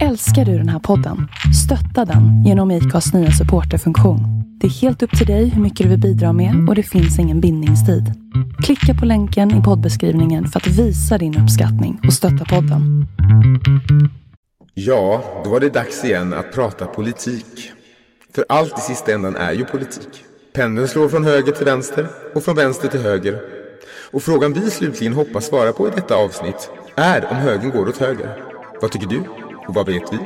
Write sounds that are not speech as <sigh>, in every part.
Älskar du den här podden? Stötta den genom IKAs nya supporterfunktion. Det är helt upp till dig hur mycket du vill bidra med och det finns ingen bindningstid. Klicka på länken i poddbeskrivningen för att visa din uppskattning och stötta podden. Ja, då var det dags igen att prata politik. För allt i sista ändan är ju politik. Pendeln slår från höger till vänster och från vänster till höger. Och frågan vi slutligen hoppas svara på i detta avsnitt är om högen går åt höger. Vad tycker du? Och vad vet vi?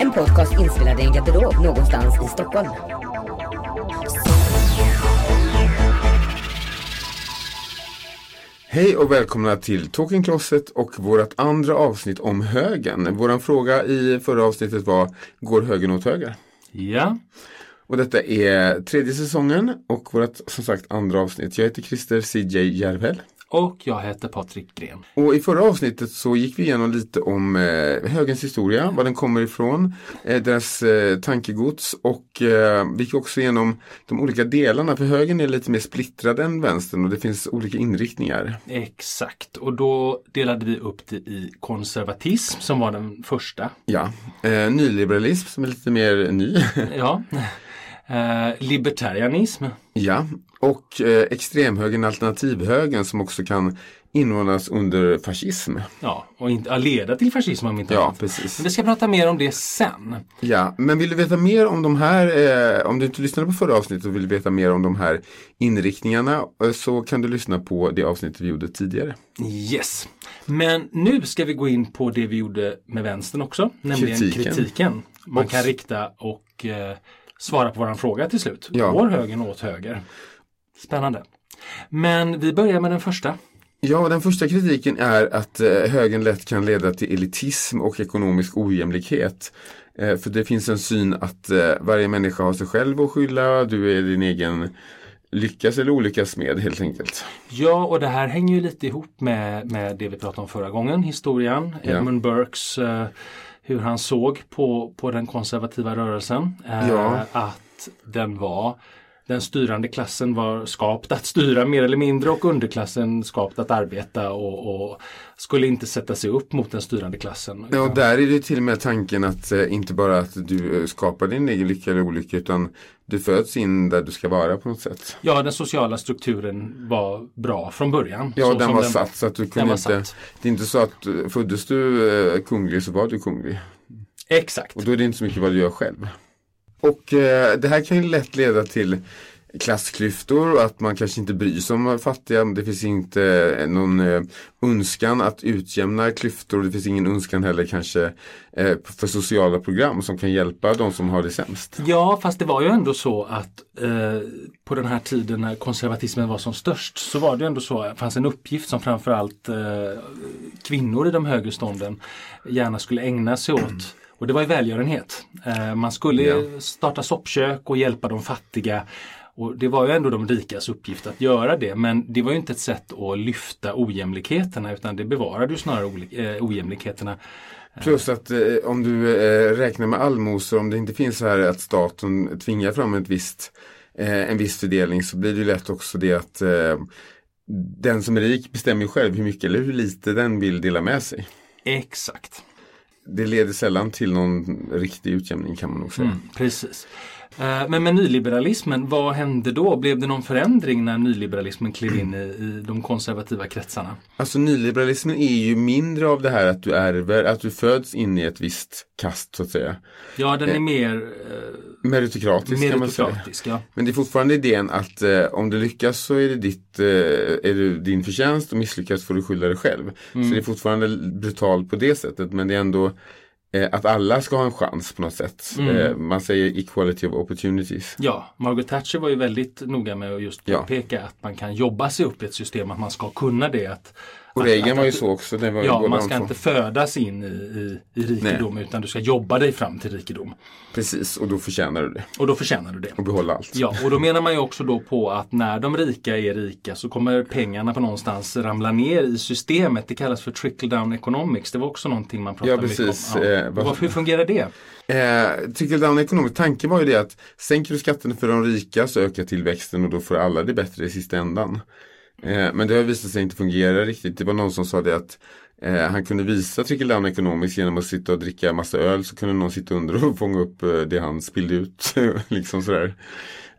En podcast inspelad i en garderob någonstans i Stockholm. Hej och välkomna till Talking Closet och vårt andra avsnitt om högen. Våran fråga i förra avsnittet var Går högen åt höger? Ja, Och detta är tredje säsongen och vårt som sagt andra avsnitt. Jag heter Christer CJ Järvel. och jag heter Patrik Gren. Och i förra avsnittet så gick vi igenom lite om eh, högens historia, var den kommer ifrån, eh, deras eh, tankegods och eh, vi gick också igenom de olika delarna. För högen är lite mer splittrad än vänstern och det finns olika inriktningar. Exakt, och då delade vi upp det i konservatism som var den första. Ja, eh, nyliberalism som är lite mer ny. Ja. <laughs> Eh, libertarianism. ja, och eh, extremhögern, alternativhögern som också kan inordnas under fascism. Ja, och inte, leda till fascism om inte Ja, annat. precis. Men vi ska prata mer om det sen. Ja, men vill du veta mer om de här, eh, om du inte lyssnade på förra avsnittet och vill veta mer om de här inriktningarna eh, så kan du lyssna på det avsnittet vi gjorde tidigare. Yes. Men nu ska vi gå in på det vi gjorde med vänstern också, nämligen Kritiken. kritiken. Man kan rikta och eh, svara på våran fråga till slut. Ja. Går högern åt höger? Spännande. Men vi börjar med den första. Ja, den första kritiken är att eh, högern lätt kan leda till elitism och ekonomisk ojämlikhet. Eh, för det finns en syn att eh, varje människa har sig själv att skylla, du är din egen lyckas eller olyckas med helt enkelt. Ja, och det här hänger ju lite ihop med, med det vi pratade om förra gången, historien. Ja. Edmund Burkes, eh, hur han såg på, på den konservativa rörelsen. Eh, Ja. Att den var den styrande klassen var skapt att styra mer eller mindre och underklassen skapt att arbeta och, och skulle inte sätta sig upp mot den styrande klassen. Ja, och där är det till och med tanken att eh, inte bara att du eh, skapar din egen lycka eller olycka utan du föds in där du ska vara på något sätt. Ja, den sociala strukturen var bra från början. Ja, Så den var satt så att du den kunde inte. Det är inte så att eh, föddes du eh, kunglig så var du kunglig. Exakt. Och då är det inte så mycket vad du gör själv. Och eh, det här kan ju lätt leda till klassklyftor och att man kanske inte bryr sig om fattiga. Det finns inte eh, någon eh, önskan att utjämna klyftor. Det finns ingen önskan heller kanske eh, för sociala program som kan hjälpa de som har det sämst. Ja, fast det var ju ändå så att eh, på den här tiden när konservatismen var som störst så var det ändå så att det fanns en uppgift som framförallt eh, kvinnor i de högre stånden gärna skulle ägna sig åt. Och det var ju välgörenhet. Eh, man skulle Ja. starta soppkök och hjälpa de fattiga. Och det var ju ändå de rikas uppgift att göra det men det var ju inte ett sätt att lyfta ojämlikheterna utan det bevarade ju snarare eh, ojämlikheterna. Plus att eh, om du eh, räknar med allmosor, om det inte finns så här att staten tvingar fram ett visst, eh, en viss fördelning så blir det ju lätt också det att eh, den som är rik bestämmer själv hur mycket eller hur lite den vill dela med sig. Exakt. Det leder sällan till någon riktig utjämning kan man nog säga. Mm, precis. Eh, Men med nyliberalismen, vad hände då? Blev det någon förändring när nyliberalismen klev in i, i de konservativa kretsarna? Alltså nyliberalismen är ju mindre av det här att du ärver, att du föds in i ett visst kast så att säga. Ja, den är mer eh, Meritokratisk meritokratisk. Ja. Men det är fortfarande idén att eh, om du lyckas så är det ditt, eh, är det din förtjänst och misslyckas får du skylla dig själv. Så det är fortfarande brutalt på det sättet men det är ändå eh, att alla ska ha en chans på något sätt. Eh, man säger equality of opportunities. ja, Margaret Thatcher var ju väldigt noga med att just Ja. påpeka att man kan jobba sig upp i ett system, att man ska kunna det. Att, Och Reagan var ju så också. Det var Ja, man ska inte födas in i, i, i rikedom utan du ska jobba dig fram till rikedom. Precis, och då förtjänar du det. Och då förtjänar du det. Och behålla allt. Ja, och då menar man ju också då på att när de rika är rika så kommer pengarna på någonstans ramla ner i systemet. Det kallas för trickle down economics. Det var också någonting man pratade Ja, mycket precis. om. Eh, Och vad- varför, hur fungerar det? Eh, trickle down ekonomisk tanken var ju det att sänker du skatten för de rika så ökar tillväxten och då får alla det bättre i sista ändan. Eh, men det har visat sig inte fungera riktigt. Det var någon som sa det att eh, han kunde visa trickle down ekonomiskt genom att sitta och dricka massa öl så kunde någon sitta under och <laughs> fånga upp eh, det han spillde ut. <laughs> liksom sådär.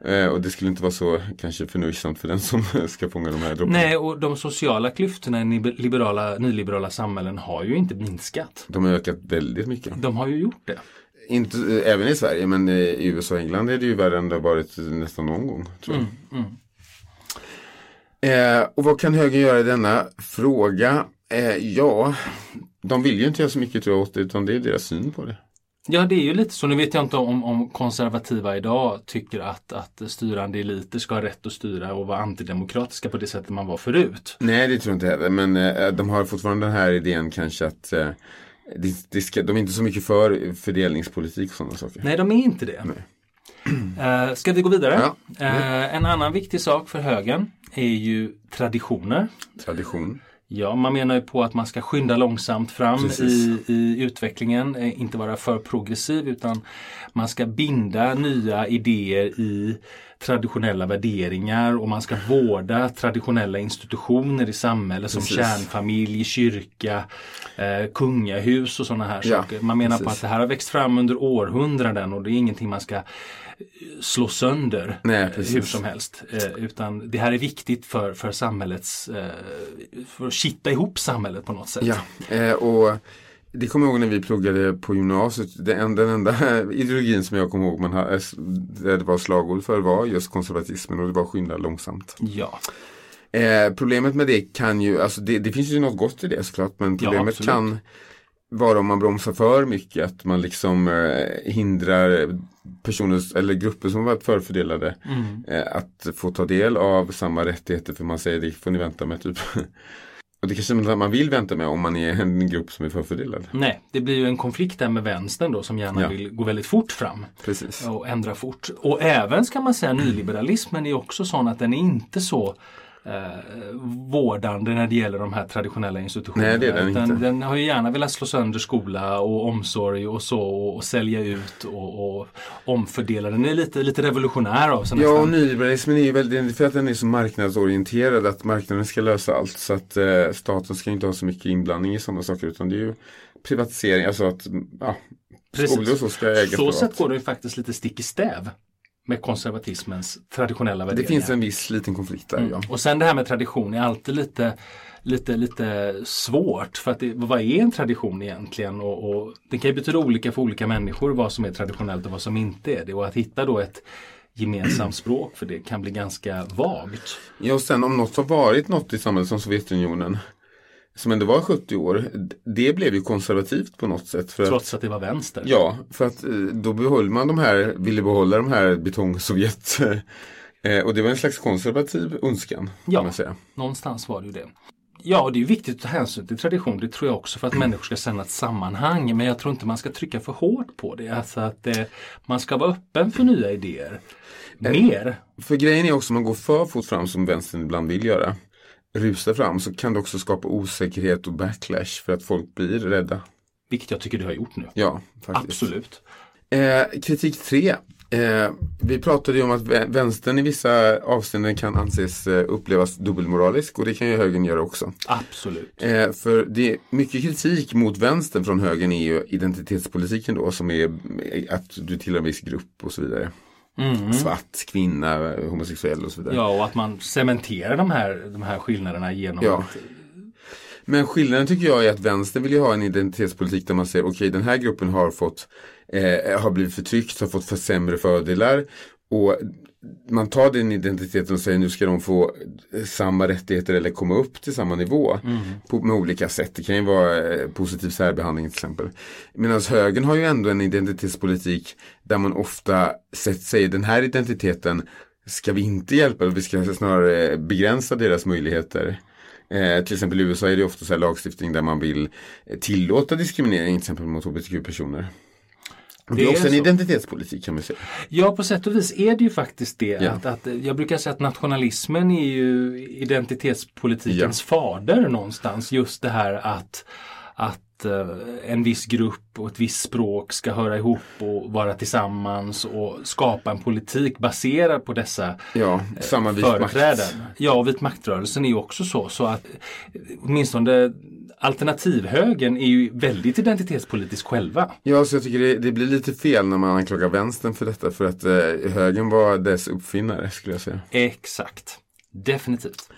Eh, och det skulle inte vara så kanske förnöjsamt för den som <laughs> ska fånga de här dropparna. Nej, och de sociala klyftorna i liberala, nyliberala samhällen har ju inte minskat. De har ökat väldigt mycket. De har ju gjort det. Inte, eh, även i Sverige men i USA och England är det ju värre än det har varit nästan någon gång. Tror jag. Eh, och vad kan högern göra i denna fråga? Eh, ja, de vill ju inte göra så mycket tror jag åt det utan det är deras syn på det. Ja, det är ju lite så. Nu vet jag inte om, om konservativa idag tycker att, att styrande eliter ska ha rätt att styra och vara antidemokratiska på det sättet man var förut. Nej, det tror jag inte heller. Men eh, de har fortfarande den här idén kanske att eh, det, det ska, de är inte så mycket för fördelningspolitik och sådana saker. Nej, de är inte det. Eh, ska vi gå vidare? Ja. Eh, en annan viktig sak för högern är ju traditioner. Tradition. Ja, man menar ju på att man ska skynda långsamt fram i, i utvecklingen, eh, inte vara för progressiv utan man ska binda nya idéer i traditionella värderingar och man ska vårda traditionella institutioner i samhället som Precis. kärnfamilj, kyrka, eh, kungahus och sådana här Ja, saker. Man menar på precis. att det här har växt fram under århundraden och det är ingenting man ska slå sönder Nej, eh, hur som helst. Eh, utan det här är viktigt för, för samhällets, eh, för att kitta ihop samhället på något sätt. Ja, och det kommer jag ihåg när vi pluggade på gymnasiet. Den den enda <laughs> ideologin som jag kommer ihåg man hade, det var slagord för var just konservatismen och det var skynda långsamt. Ja, Eh, problemet med det kan ju, alltså det, det finns ju något gott i det såklart, men Ja, problemet absolut. kan vara om man bromsar för mycket, att man liksom eh, hindrar personer eller grupper som varit förfördelade Mm. eh, att få ta del av samma rättigheter för man säger det får ni vänta med typ. <laughs> Och det kanske man vill vänta med om man är en grupp som är förfördelad. nej, det blir ju en konflikt där med vänstern då som gärna Ja. vill gå väldigt fort fram Precis. och ändra fort. Och även ska man säga nyliberalismen är också sån att den är inte så eh, vårdande när det gäller de här traditionella institutionerna. Nej, det är den Utan inte. den har ju gärna velat slå sönder skola och omsorg och så och, och sälja ut och, och omfördela. Den är lite, lite revolutionär av sig Ja, och nästan. nyliberalismen är ju väldigt, för att den är så marknadsorienterad att marknaden ska lösa allt. Så att eh, staten ska inte ha så mycket inblandning i sådana saker utan det är ju privatisering, alltså att ja, Precis. skolor och så ska ägas Så privat. sätt går det ju faktiskt lite stick i stäv med konservatismens traditionella Det värderingar. finns en viss liten konflikt där, ja. Och sen det här med tradition är alltid lite, lite, lite svårt. För att det, vad är en tradition egentligen? Och, och det kan ju betyda olika för olika människor vad som är traditionellt och vad som inte är det. Och att hitta då ett gemensamt <clears throat> språk för det kan bli ganska vagt. Ja, och sen om något har varit något i samhället som Sovjetunionen som ändå var 70 år, det blev ju konservativt på något sätt. För att, Trots att det var vänster. ja, för att eh, då behöll man de här, ville behålla de här betong-Sovjet. <laughs> Eh, och det var en slags konservativ önskan, Ja. Någonstans var det ju det. Ja, det är viktigt att ta hänsyn till tradition. Det tror jag också för att människor ska känna ett sammanhang. Men jag tror inte man ska trycka för hårt på det. Alltså att eh, man ska vara öppen för nya idéer. Mer. För grejen är också man går för fort fram som vänstern ibland vill göra, rusar fram så kan det också skapa osäkerhet och backlash för att folk blir rädda. Vilket jag tycker du har gjort nu. Ja, faktiskt. Absolut. Eh, kritik 3. Eh, vi pratade ju om att vä- vänstern i vissa avseenden kan anses eh, upplevas dubbelmoralisk och det kan ju högern göra också. Absolut. Eh, för det är mycket kritik mot vänstern från högern är ju identitetspolitiken då som är att du tillhör en viss grupp och så vidare. Svart, kvinna, homosexuell och så vidare. Ja, och att man cementerar de här, de här skillnaderna genom Ja. att Men skillnaden tycker jag är att vänstern vill ju ha en identitetspolitik där man säger okej den här gruppen har fått eh, har blivit förtryckt, har fått för sämre fördelar och man tar den identiteten och säger nu ska de få samma rättigheter eller komma upp till samma nivå på, med olika sätt. Det kan ju vara eh, positiv särbehandling till exempel. Medan högern har ju ändå en identitetspolitik där man ofta sett, säger den här identiteten ska vi inte hjälpa, vi ska snarare begränsa deras möjligheter. Eh, till exempel i USA är det ofta så här lagstiftning där man vill eh, tillåta diskriminering till exempel mot hbtq-personer. Det, det är också en så. identitetspolitik kan man säga. Ja på sätt och vis är det ju faktiskt det. Ja. Att, att, jag brukar säga att nationalismen är ju identitetspolitikens ja. fader någonstans. Just det här att, att Eh, en viss grupp och ett visst språk ska höra ihop och vara tillsammans och skapa en politik baserad på dessa ja, samma vit företräden. Makt. Ja, och vit maktrörelsen är ju också så. så att åtminstone alternativhögern är ju väldigt identitetspolitisk själva. Ja, så jag tycker det, det, blir lite fel när man anklagar vänstern för detta för att eh, högern var dess uppfinnare skulle jag säga. Exakt, definitivt.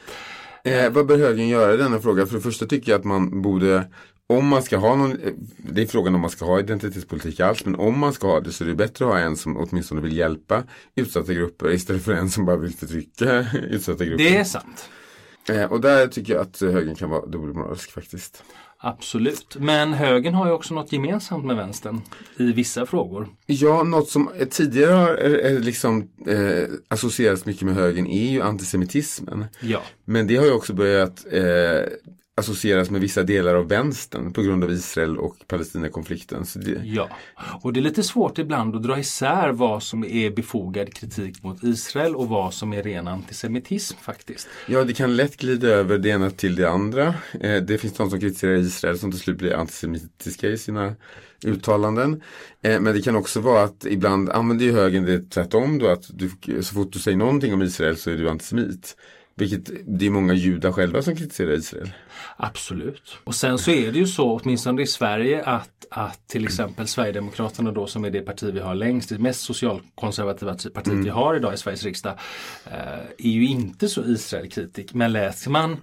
Eh, vad bör högern göra i denna fråga? För det första tycker jag att man borde om man ska ha någon, det är frågan om man ska ha identitetspolitik alls, men om man ska ha det så är det bättre att ha en som åtminstone vill hjälpa utsatta grupper istället för en som bara vill förtrycka <laughs> utsatta grupper. Det är sant. Eh, och där tycker jag att högern kan vara dubbelmoralisk faktiskt. Absolut, men högern har ju också något gemensamt med vänstern i vissa frågor. Ja, något som tidigare har liksom, eh, associerats mycket med högern är ju antisemitismen. Ja. Men det har ju också börjat eh, associeras med vissa delar av vänstern på grund av Israel och Palestinakonflikten. Det... Ja, och det är lite svårt ibland att dra isär vad som är befogad kritik mot Israel och vad som är ren antisemitism faktiskt. Ja, det kan lätt glida över det ena till det andra. Eh, det finns de som kritiserar Israel som till slut blir antisemitiska i sina uttalanden. Eh, men det kan också vara att ibland använder ju högern det tvärtom då att du, så fort du säger någonting om Israel så är du antisemit. Vilket det är många judar själva som kritiserar Israel. Absolut. Och sen så är det ju så, åtminstone i Sverige, att, att till exempel Sverigedemokraterna då som är det parti vi har längst, det mest socialkonservativa partiet mm. vi har idag i Sveriges riksdag, eh, är ju inte så Israelkritik. Men läser man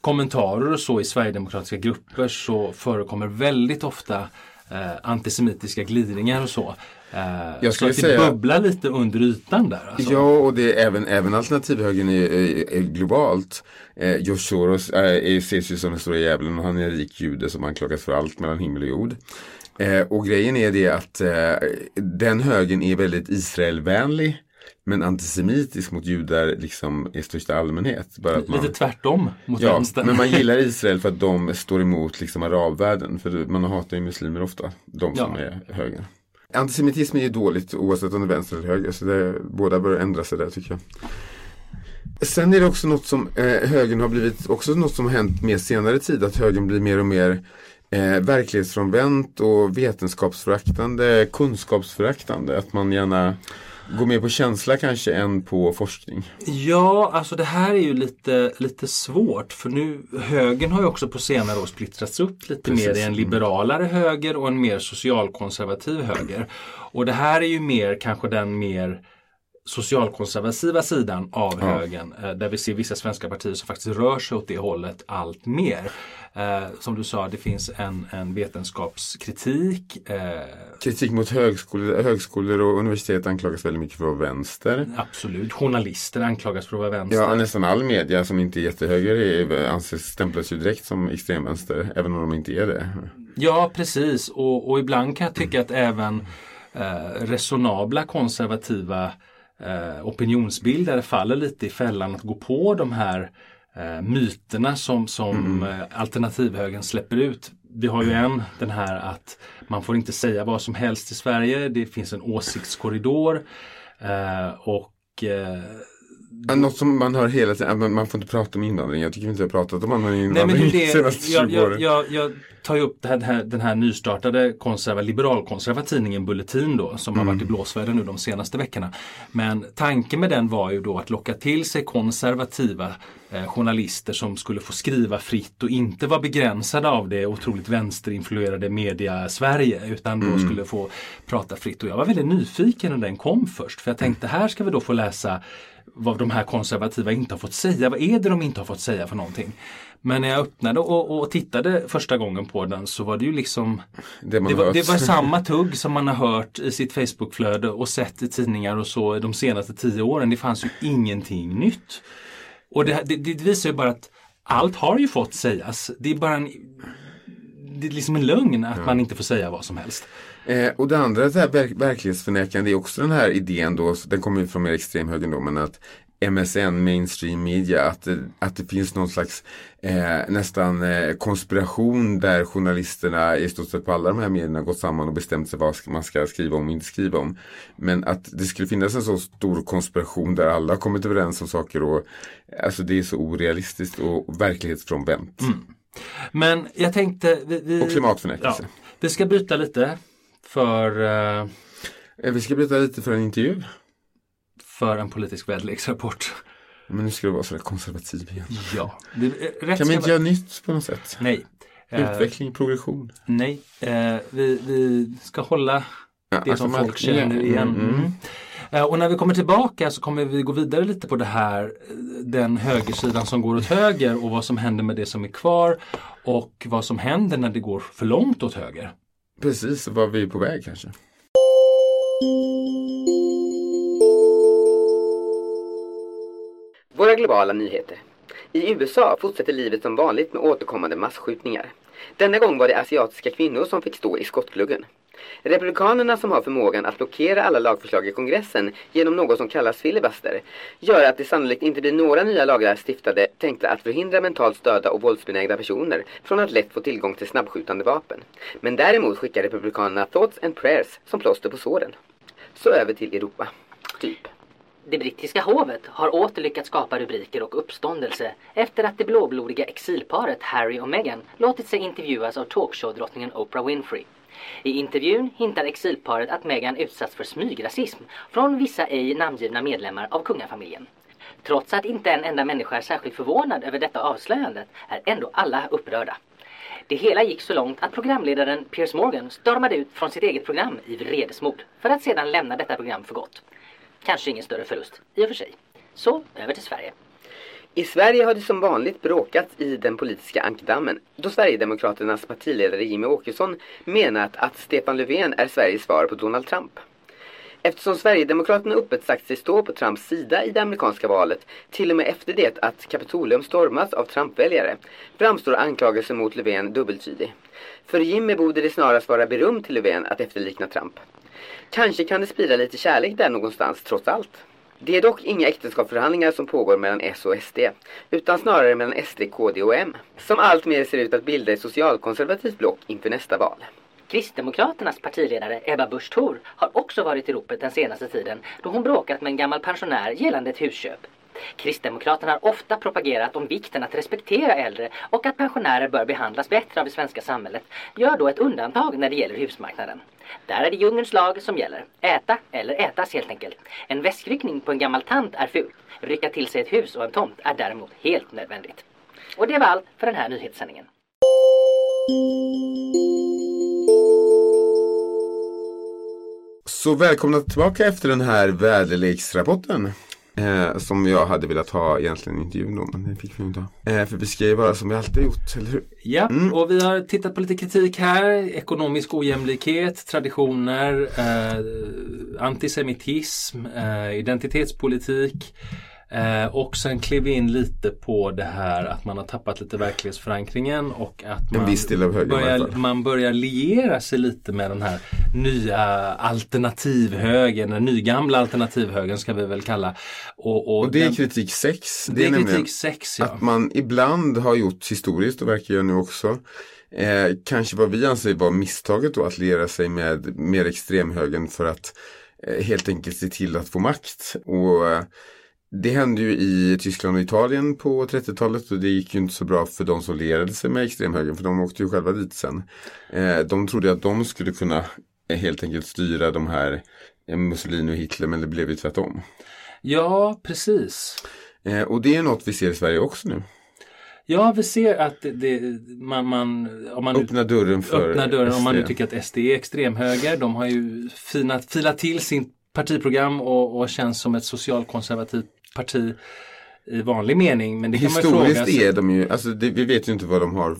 kommentarer och så i sverigedemokratiska grupper så förekommer väldigt ofta eh, antisemitiska glidningar och så. Uh, jag skulle så att det bubblar lite under ytan där. Alltså. Ja, och det är även, även alternativhögern är, är, är globalt. Eh, George Soros är, ses ju som den stora djävulen och han är en rik jude som anklagas för allt mellan himmel och jord. Eh, och grejen är det att eh, den högen är väldigt Israelvänlig. Men antisemitisk mot judar liksom i största allmänhet. Bara att man, Lite tvärtom mot ja, vänstern. Men man gillar <laughs> Israel för att de står emot liksom arabvärlden. För man hatar ju muslimer ofta. De som ja. är höger. Antisemitism är ju dåligt oavsett om det är vänster eller höger. Så det, båda bör ändra sig där tycker jag. Sen är det också något som eh, högern har blivit, också något som har hänt mer senare tid. Att högern blir mer och mer eh, verklighetsfrånvänt och vetenskapsföraktande, kunskapsföraktande. Att man gärna går mer på känsla kanske än på forskning? Ja, alltså det här är ju lite, lite svårt för nu högern har ju också på senare år splittrats upp lite Precis. mer i en liberalare höger och en mer socialkonservativ höger. Och det här är ju mer kanske den mer socialkonservativa sidan av ja. högern eh, där vi ser vissa svenska partier som faktiskt rör sig åt det hållet allt mer. Eh, som du sa, det finns en, en vetenskapskritik. Eh, Kritik mot högskolor, högskolor och universitet anklagas väldigt mycket för att vara vänster. Absolut, journalister anklagas för att vara vänster. Ja, nästan all media som inte är jättehöger anses stämplas ju direkt som extremvänster, även om de inte är det. Ja, precis. Och, och ibland kan jag tycka att även eh, resonabla konservativa eh, opinionsbildare faller lite i fällan att gå på de här eh, myterna som, som mm. eh, alternativhögern släpper ut. Vi har ju en, den här att man får inte säga vad som helst i Sverige. Det finns en åsiktskorridor. Eh, och eh, något som man hör hela tiden, man får inte prata om invandring. Jag tycker inte jag har pratat om invandring Nej, men det, senaste 20 jag, jag, jag, jag, tar ju upp här, här, den här nystartade konserva, liberalkonserva tidningen Bulletin då som mm. har varit i blåsväder nu de senaste veckorna. Men tanken med den var ju då att locka till sig konservativa eh, journalister som skulle få skriva fritt och inte vara begränsade av det otroligt vänsterinfluerade media Sverige utan då mm. skulle få prata fritt. Och jag var väldigt nyfiken när den kom först för jag tänkte här ska vi då få läsa vad de här konservativa inte har fått säga. Vad är det de inte har fått säga för någonting? Men när jag öppnade och, och tittade första gången på den så var det ju liksom Det, det, var, det var, samma tugg som man har hört i sitt Facebookflöde och sett i tidningar och så de senaste tio åren. Det fanns ju ingenting nytt. Och det, det, visar ju bara att allt har ju fått sägas. Det är bara en, det är liksom en lögn att ja. man inte får säga vad som helst. Eh, och det andra, det här verk verklighetsförnekande, är också den här idén då, den kommer ju från mer extremhögern då, men att MSN, mainstream media, att, att det finns någon slags eh, nästan eh, konspiration där journalisterna i stort sett på alla de här medierna gått samman och bestämt sig vad man ska skriva om och inte skriva om. Men att det skulle finnas en så stor konspiration där alla kommit överens om saker och alltså det är så orealistiskt och verklighetsfrånvänt. Men jag tänkte vi, vi, Och klimatförnekelse. Ja, vi ska bryta lite för, eh, Eh, Vi ska berätta lite för en intervju. för en politisk väderleksrapport. Men nu ska du vara sådär konservativ igen. Ja. Det, Kan vi inte göra nytt på något sätt? Nej. Eh, Utveckling, progression. nej, eh, vi, vi ska hålla Ja, det alltså som folk känner ja, igen. mm, mm. Mm. Eh, Och när vi kommer tillbaka så kommer vi gå vidare lite på det här, den högersidan som går åt höger och vad som händer med det som är kvar och vad som händer när det går för långt åt höger. Precis, var vi är på väg kanske. Våra globala nyheter. I USA fortsätter livet som vanligt med återkommande massskjutningar. Denna gång var det asiatiska kvinnor som fick stå i skottgluggen. Republikanerna som har förmågan att blockera alla lagförslag i kongressen genom något som kallas filibuster gör att det sannolikt inte blir några nya lagar stiftade tänkta att förhindra mentalt störda och våldsbenägna personer från att lätt få tillgång till snabbskjutande vapen. Men däremot skickar Republikanerna thoughts and prayers som plåster på såren. Så över till Europa. Typ. Det brittiska hovet har åter lyckats skapa rubriker och uppståndelse efter att det blåblodiga exilparet Harry och Meghan låtit sig intervjuas av talkshowdrottningen Oprah Winfrey. I intervjun hintar exilparet att Meghan utsatts för smygrasism från vissa ej namngivna medlemmar av kungafamiljen. Trots att inte en enda människa är särskilt förvånad över detta avslöjande är ändå alla upprörda. Det hela gick så långt att programledaren Piers Morgan stormade ut från sitt eget program i vredesmod för att sedan lämna detta program för gott. Kanske ingen större förlust i och för sig. Så, över till Sverige. I Sverige har det som vanligt bråkats i den politiska ankdammen då Sverigedemokraternas partiledare Jimmy Åkesson menat att Stefan Löfven är Sveriges svar på Donald Trump. Eftersom Sverigedemokraterna öppet sagt sig stå på Trumps sida i det amerikanska valet, till och med efter det att Kapitolium stormats av Trump-väljare, framstår anklagelsen mot Löfven dubbeltydig. För Jimmy borde det snarast vara beröm till Löfven att efterlikna Trump. Kanske kan det sprida lite kärlek där någonstans, trots allt. Det är dock inga äktenskapsförhandlingar som pågår mellan S och SD, utan snarare mellan SD, KD och M, som alltmer ser ut att bilda ett socialkonservativt block inför nästa val. Kristdemokraternas partiledare Ebba Busch Thor har också varit i ropet den senaste tiden då hon bråkat med en gammal pensionär gällande ett husköp. Kristdemokraterna har ofta propagerat om vikten att respektera äldre och att pensionärer bör behandlas bättre av det svenska samhället. Gör då ett undantag när det gäller husmarknaden. Där är det djungelns lag som gäller. Äta eller ätas helt enkelt. En väskryckning på en gammal tant är fult. Rycka till sig ett hus och en tomt är däremot helt nödvändigt. Och det var allt för den här nyhetssändningen. Så välkomna tillbaka efter den här väderleksrapporten. Eh, som jag hade velat ha egentligen i intervjun då, men det fick vi inte ha. Eh, för vi ska ju vara som vi alltid gjort, eller hur? Ja, och vi har tittat på lite kritik här. Ekonomisk ojämlikhet, traditioner, eh, antisemitism, eh, identitetspolitik. Eh, och sen klev vi in lite på det här att man har tappat lite verklighetsförankringen och att man, alla börjar, man börjar liera sig lite med den här nya alternativhögern, den nygamla alternativhögern ska vi väl kalla. Och, Och det är den- kritik 6. det är nämligen kritik 6 ja. Att man ibland har gjort historiskt och verkar göra nu också. Eh, kanske vad vi anser var misstaget då att liera sig med mer extremhögern för att eh, helt enkelt se till att få makt. Och eh, det hände ju i Tyskland och Italien på 30-talet och det gick ju inte så bra för de som lierade sig med extremhögern för de åkte ju själva dit sen. Eh, de trodde att de skulle kunna eh, helt enkelt styra de här eh, Mussolini och Hitler men det blev ju tvärtom. Ja, precis. Och det är något vi ser i Sverige också nu. Ja, vi ser att det, man, man, om man nu Öppna dörren för öppnar dörren om man nu SD. tycker att SD är extremhöger. De har ju finat, filat till sin partiprogram och, och känns som ett socialkonservativt parti i vanlig mening. Men det kan man fråga Historiskt sig. är de ju, alltså det, vi vet ju inte vad de har,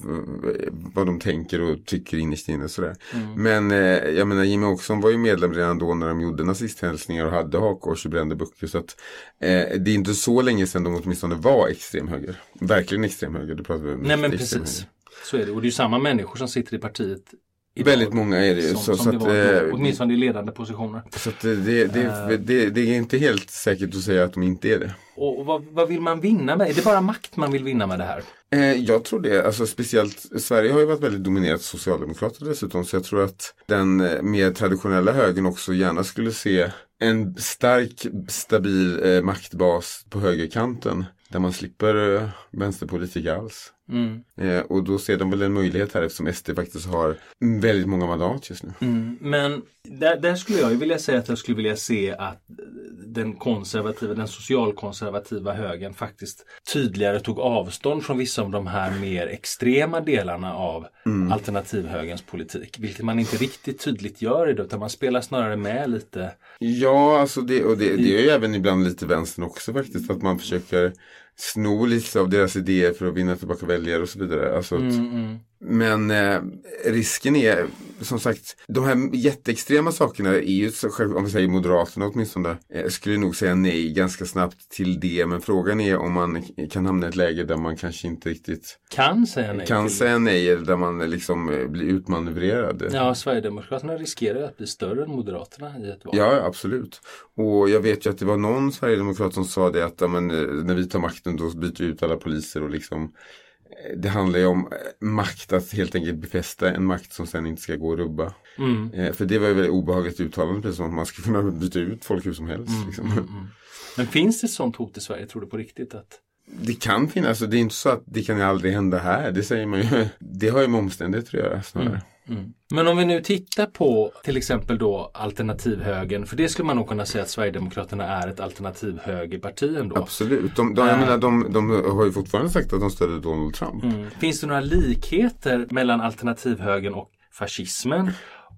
vad de tänker och tycker innerst inne och sådär. Mm. Men eh, jag menar Jimmy Åkesson var ju medlem redan då när de gjorde nazisthälsningar och hade hakkors och brände böcker. Så att eh, det är inte så länge sedan de åtminstone var extremhöger. Verkligen extremhöger, det pratar vi om. Nej men precis. Så är det. Och det är ju samma människor som sitter i partiet idag. Väldigt många är det ju. Som, Så, som så det var eh, åtminstone i ledande positioner. så att det, det, det, Eh. det, det är inte helt säkert att säga att de inte är det. Och, vad, vad vill man vinna med? Är det bara makt man vill vinna med det här? Eh, jag tror det, alltså speciellt Sverige har ju varit väldigt dominerat socialdemokrater dessutom så jag tror att den eh, mer traditionella högern också gärna skulle se en stark stabil eh, maktbas på högerkanten där man slipper eh, vänsterpolitik alls. Mm. Eh, och då ser de väl en möjlighet här eftersom SD faktiskt har väldigt många mandat just nu. Mm, men där, där skulle jag ju vilja säga att jag skulle vilja se att den konservativa, den socialkonservativa högern faktiskt tydligare tog avstånd från vissa av de här mer extrema delarna av alternativhögerns politik. Vilket man inte riktigt tydligt gör idag utan man spelar snarare med lite. Ja, alltså det, och det, det är ju även ibland lite vänstern också faktiskt. Att man försöker sno lite av deras idéer för att vinna tillbaka väljare och så vidare. Alltså att, mm, mm. Men eh, risken är som sagt, de här jätteextrema sakerna är ju, om vi säger Moderaterna åtminstone, eh, skulle nog säga nej ganska snabbt till det. Men frågan är om man kan hamna i ett läge där man kanske inte riktigt Kan säga nej kan säga nej eller där man liksom eh, blir utmanövrerad. Ja, Sverigedemokraterna riskerar att bli större än Moderaterna i ett val. Ja, absolut. Och jag vet ju att det var någon sverigedemokrat som sa det att ja, men, eh, när vi tar makten då byter vi ut alla poliser och liksom det handlar ju om eh, makt att helt enkelt befästa en makt som sen inte ska gå att rubba. Mm. Eh, För det var ju väldigt obehagligt uttalande, precis som att man skulle kunna <laughs> byta ut folk hur som helst. Mm, liksom. Men finns det ett sånt hot i Sverige, tror du på riktigt? att Det kan finnas, alltså, det är inte så att det kan aldrig hända här. Det säger man ju. <laughs> Det har ju med omständigheter att göra snarare. Men om vi nu tittar på till exempel då alternativhögern, för det skulle man nog kunna säga att Sverigedemokraterna är ett alternativhögerparti ändå. Absolut. De, de, jag Äh. menar, de, de har ju fortfarande sagt att de stödde Donald Trump. Mm. Finns det några likheter mellan alternativhögern och fascismen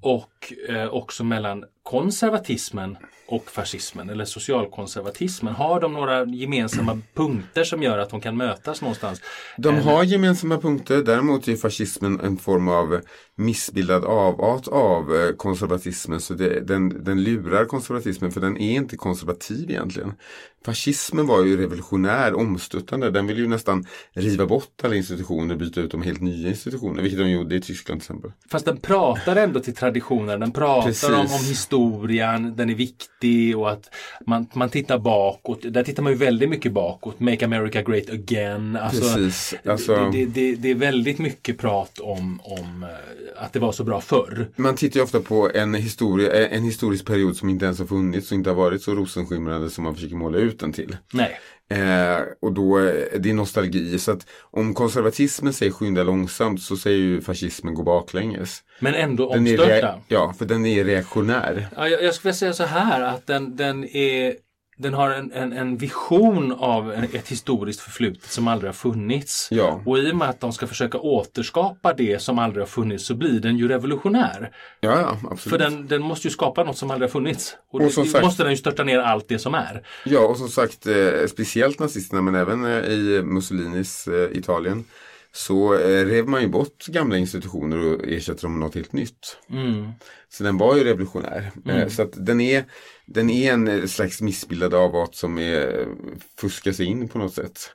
och eh, också mellan konservatismen och fascismen eller socialkonservatismen? Har de några gemensamma punkter som gör att de kan mötas någonstans? De har gemensamma punkter, däremot är fascismen en form av missbildad avart av eh, konservatismen. Så det, den, den lurar konservatismen för den är inte konservativ egentligen. Fascismen var ju revolutionär, omstörtande. Den vill ju nästan riva bort alla institutioner och byta ut dem helt nya institutioner. Vilket de gjorde i Tyskland till exempel. Fast den pratar ändå till traditioner. Den pratar Precis. om, om historien, den är viktig och att man, man tittar bakåt. Där tittar man ju väldigt mycket bakåt. Make America Great Again. Alltså, Precis. Alltså, det, det, det, det är väldigt mycket prat om, om eh, att det var så bra förr. Man tittar ju ofta på en, historia, en historisk period som inte ens har funnits och inte har varit så rosenskimrande som man försöker måla ut den till. Nej. Eh, och då, eh, det är nostalgi. Så att om konservatismen säger skynda långsamt så säger ju fascismen gå baklänges. Men ändå omstörta. ja, för den är reaktionär. Ja, jag, jag skulle vilja säga så här att den, den, är, den har en, en, en vision av ett historiskt förflutet som aldrig har funnits. Ja. Och i och med att de ska försöka återskapa det som aldrig har funnits så blir den ju revolutionär. Ja, ja, absolut. För den, den måste ju skapa något som aldrig har funnits. Och, Och då sagt- måste den ju störta ner allt det som är. Ja, och som sagt, eh, speciellt nazisterna men även eh, i Mussolinis eh, Italien så eh, rev man ju bort gamla institutioner och ersatte dem med något helt nytt. Mm. Så den var ju revolutionär. Eh, så att den är, den är en eh, slags missbildad avart som är, fuskar sig in på något sätt.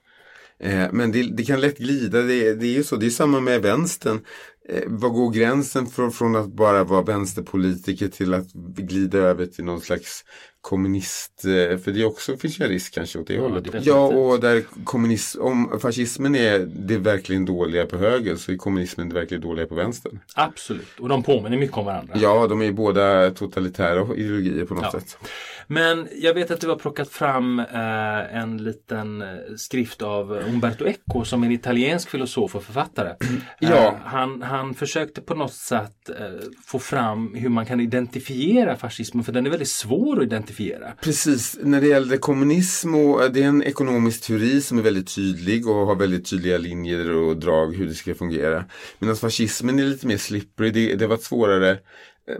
Eh, men det, det kan lätt glida, det, det är ju så, det är samma med vänstern. Eh, vad går gränsen från, från att bara vara vänsterpolitiker till att glida över till någon slags kommunist, eh, för det också finns ju en risk kanske åt det hållet. definitivt. Ja, och där kommunism, om fascismen är det verkligen dåliga på höger så är kommunismen det verkligen dåliga på vänster. Absolut. Och de påminner mycket om varandra. Ja, de är ju båda totalitära ideologier på något Ja. sätt. Men jag vet att du har plockat fram eh, en liten eh, skrift av Umberto Eco som är en italiensk filosof och författare. <clears throat> Ja. Eh, han, han försökte på något sätt eh, få fram hur man kan identifiera fascismen för den är väldigt svår att identifiera. Precis, när det gäller kommunism och eh, det är en ekonomisk teori som är väldigt tydlig och har väldigt tydliga linjer och drag hur det ska fungera. Medan fascismen är lite mer slippery, det, det var svårare.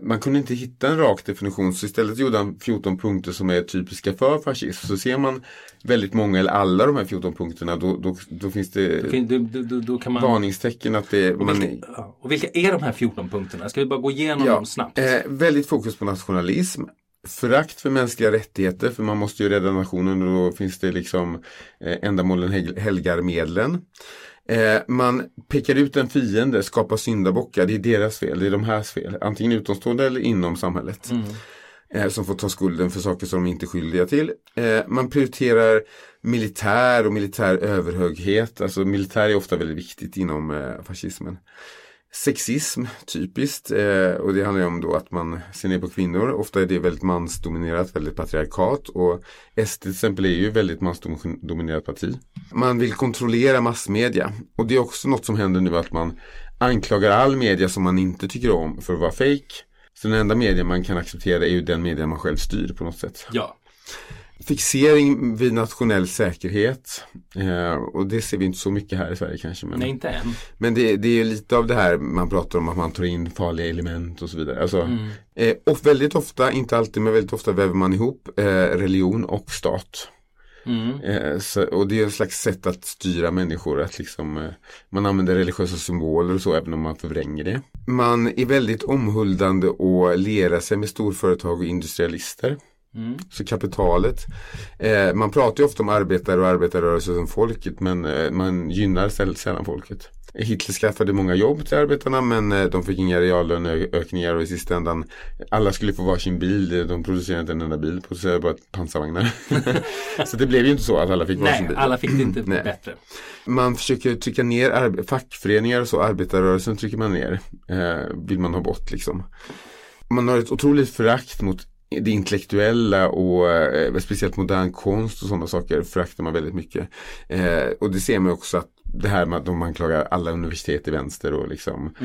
Man kunde inte hitta en rak definition så istället gjorde han 14 punkter som är typiska för fascism. Så ser man väldigt många eller alla de här 14 punkterna då, då, då finns det Fin- Då, då, då, då kan man... varningstecken att det, och, man, vilka, ja, och vilka är de här 14 punkterna? Ska vi bara gå igenom dem snabbt? Eh, väldigt fokus på nationalism. förakt för mänskliga rättigheter för man måste ju rädda nationen och då finns det liksom eh, ändamålen hel- helgar medlen. Eh, man pekar ut en fiende, skapar syndabockar, det är deras fel, det är de här fel. Antingen utomstående eller inom samhället. Eh, som får ta skulden för saker som de inte är skyldiga till. Eh, man prioriterar militär och militär överhöghet, alltså militär är ofta väldigt viktigt inom eh, fascismen. Sexism, typiskt. Eh, och det handlar ju om då att man ser ner på kvinnor. Ofta är det väldigt mansdominerat, väldigt patriarkat. Och SD till exempel är ju väldigt mansdominerat parti. Man vill kontrollera massmedia. Och det är också något som händer nu att man anklagar all media som man inte tycker om för att vara fake. Så den enda media man kan acceptera är ju den media man själv styr på något sätt. Ja. Fixering vid nationell säkerhet. Eh, och det ser vi inte så mycket här i Sverige kanske. Men... Nej, inte än. Men det, det är lite av det här man pratar om att man tar in farliga element och så vidare. Alltså, eh, och väldigt ofta, inte alltid men väldigt ofta väver man ihop eh, religion och stat. Eh, så, och det är en slags sätt att styra människor. Att liksom, eh, man använder religiösa symboler och så även om man förvränger det. Man är väldigt omhuldande och lerar sig med storföretag och industrialister. Så kapitalet. Eh, man pratar ju ofta om arbetare och arbetarrörelse som folket men eh, man gynnar säll- sällan folket. Hitler skaffade många jobb till arbetarna men eh, de fick inga reallöneökningar och i sista ändan alla skulle få varsin bil. De producerade inte en enda bil, producerade bara pansarvagnar. <laughs> så det blev ju inte så att alla fick varsin Nej, bil. alla fick det inte <clears throat> bättre. Man försöker trycka ner fackföreningar och så, arbetarrörelsen trycker man ner. Eh, vill man ha bort liksom. Man har ett otroligt förakt mot det intellektuella och eh, speciellt modern konst och sådana saker föraktar man väldigt mycket. Eh, och det ser man också att det här med att de anklagar alla universitet i vänster och liksom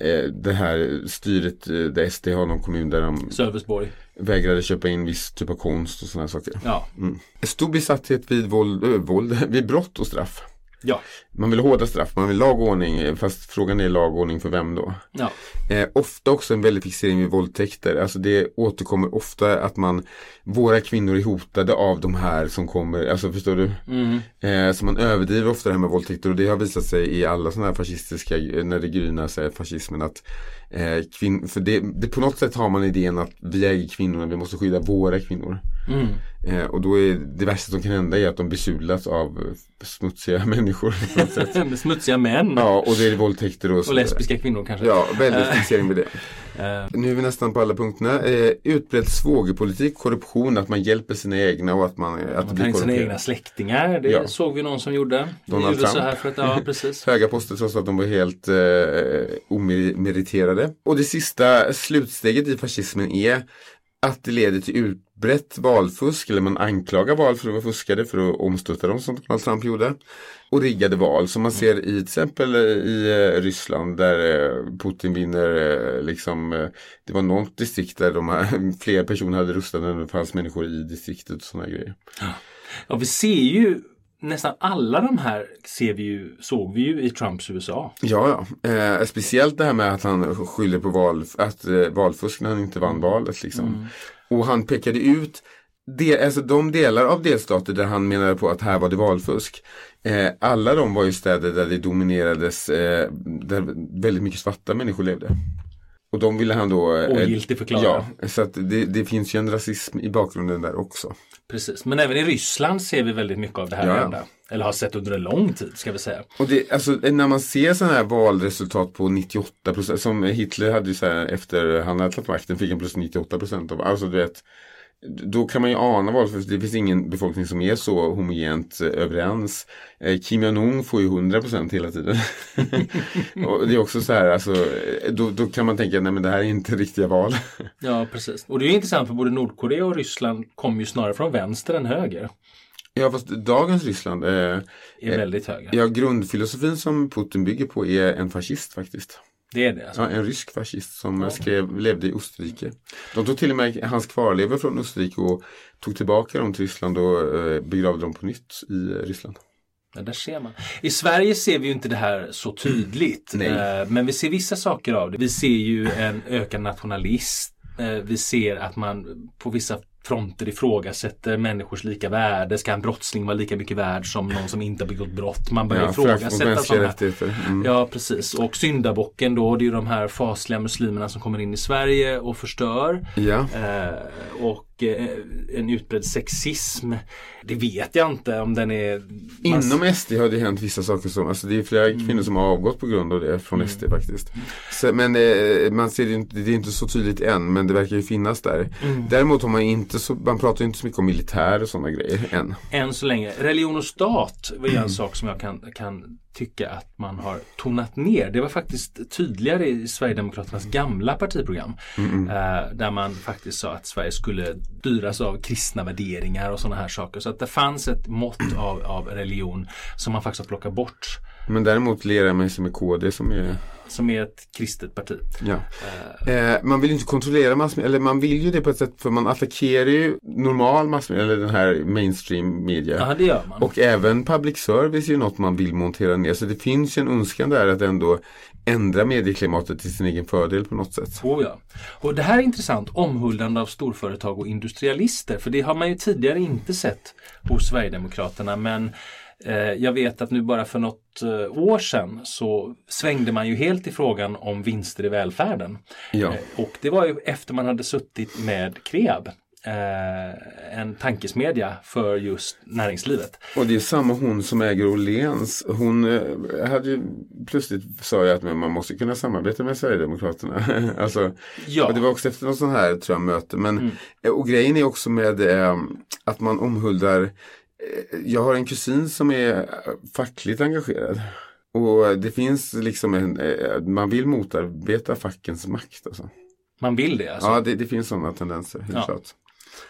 eh, det här styret eh, där SD har någon kommun där de Sölvesborg. vägrade köpa in viss typ av konst och sådana saker. Ja. Stor besatthet vid våld, äh, våld, <laughs> vid brott och straff. Ja. Man vill hårda straff, man vill lag och ordning, eh, fast frågan är lag och ordning för vem då? ja. Eh, ofta också en väldig fixering vid våldtäkter. Alltså det återkommer ofta att man, våra kvinnor är hotade av de här som kommer, alltså förstår du? Eh, så man överdriver ofta det här med våldtäkter och det har visat sig i alla sådana här fascistiska, när det grynar sig fascismen att eh, kvin- för det, det, på något sätt har man idén att vi äger kvinnorna, vi måste skydda våra kvinnor. Eh, och då är det värsta som kan hända är att de besudlas av eh, smutsiga <laughs> människor. Med <laughs> smutsiga män. Ja, och det är våldtäkter och, Och lesbiska kvinnor kanske. Ja, väldigt fixering vid det. Eh, Nu är vi nästan på alla punkterna. Eh, utbredd svågerpolitik, korruption, att man hjälper sina egna och att man, att det Man blir in sina egna släktingar. Det Ja. såg vi någon som gjorde. Donald gjorde Trump. här för att, ja <laughs> precis. Höga poster trots att de var helt eh, omeriterade. Och det sista slutsteget i fascismen är att det leder till utbrett valfusk, eller man anklagar val för att vara fuskade för att omstötta dem som Donald Trump gjorde. Och riggade val som man ser i till exempel i eh, Ryssland där eh, Putin vinner eh, liksom eh, Det var något distrikt där de här, <laughs> fler personer hade röstat än det fanns människor i distriktet och sådana grejer. Ja, vi ser ju nästan alla de här ser vi ju, såg vi ju i Trumps USA. Ja, ja. Eh, speciellt det här med att han skyller på val, att, eh, valfusk när han inte vann valet. Liksom. Och han pekade ut det, alltså de delar av delstater där han menade på att här var det valfusk. Eh, alla de var ju städer där det dominerades, eh, där väldigt mycket svarta människor levde. Och de ville han då... eh, Ogiltigförklara. Ja, så att det, det finns ju en rasism i bakgrunden där också. Precis, men även i Ryssland ser vi väldigt mycket av det här ja. hända. Eller har sett under en lång tid ska vi säga. Och det, alltså, när man ser sådana här valresultat på 98 procent, som Hitler hade ju så här efter han hade tagit makten fick han plus 98 procent av, alltså du vet, då kan man ju ana val, för det finns ingen befolkning som är så homogent eh, överens. Eh, Kim Jong-Un får ju 100 procent hela tiden. <laughs> och det är också så här, alltså, eh, då, då kan man tänka, nej men det här är inte riktiga val. Ja, precis. Och det är intressant för både Nordkorea och Ryssland kommer ju snarare från vänster än höger. Ja, fast dagens Ryssland, eh, Är Eh, väldigt höger. ja, grundfilosofin som Putin bygger på är en fascist faktiskt. Det är det. Alltså. Ja, en rysk fascist som skrev, levde i Österrike. De tog till och med hans kvarlevor från Österrike och tog tillbaka dem till Ryssland och eh, begravde dem på nytt i Ryssland. Ja, där ser man. I Sverige ser vi ju inte det här så tydligt. Eh, Men vi ser vissa saker av det. Vi ser ju en ökad nationalism. Eh, Vi ser att man på vissa fronter ifrågasätter människors lika värde. Ska en brottsling vara lika mycket värd som någon som inte har begått brott? Man börjar Ja, ifrågasätta sådana. Mm. Ja precis och syndabocken då det är ju de här fasliga muslimerna som kommer in i Sverige och förstör. Ja. Eh, och eh, en utbredd sexism. Det vet jag inte om den är Inom SD har det hänt vissa saker som, alltså det är flera Mm. kvinnor som har avgått på grund av det från SD faktiskt. Så, men eh, man ser det, inte, det är inte så tydligt än men det verkar ju finnas där. Mm. Däremot har man inte så, man pratar inte så mycket om militär och sådana grejer än. än så länge. Religion och stat var Mm. ju en sak som jag kan, kan tycka att man har tonat ner. Det var faktiskt tydligare i Sverigedemokraternas gamla partiprogram. Mm, Eh, där man faktiskt sa att Sverige skulle styras av kristna värderingar och sådana här saker. Så att det fanns ett mått av, av religion som man faktiskt har plockat bort. Men däremot lerar man sig med KD som är Som är ett kristet parti. Ja. Eh, man vill ju inte kontrollera massmedia, eller man vill ju det på ett sätt för man attackerar ju normal massmedia, eller den här mainstream media. Ja, det gör man. Och även public service är ju något man vill montera ner. Så det finns ju en önskan där att ändå ändra medieklimatet till sin egen fördel på något sätt. Oh ja. Och det här är intressant, omhuldande av storföretag och industrialister. För det har man ju tidigare inte sett hos Sverigedemokraterna. Men eh, jag vet att nu bara för något eh, år sedan så svängde man ju helt i frågan om vinster i välfärden. Ja. Eh, och det var ju efter man hade suttit med Kreab. Eh, en tankesmedja för just näringslivet. Och det är samma hon som äger Åhléns. Hon eh, hade ju plötsligt sa jag att man måste kunna samarbeta med Sverigedemokraterna. <laughs> alltså, Ja. det var också efter något sånt här tror jag, möte. Men, Mm. eh, Och grejen är också med eh, att man omhuldar eh, Jag har en kusin som är eh, fackligt engagerad. Och det finns liksom en, eh, man vill motarbeta fackens makt. Alltså. Man vill det alltså. Ja, det, det finns sådana tendenser, helt Ja. klart.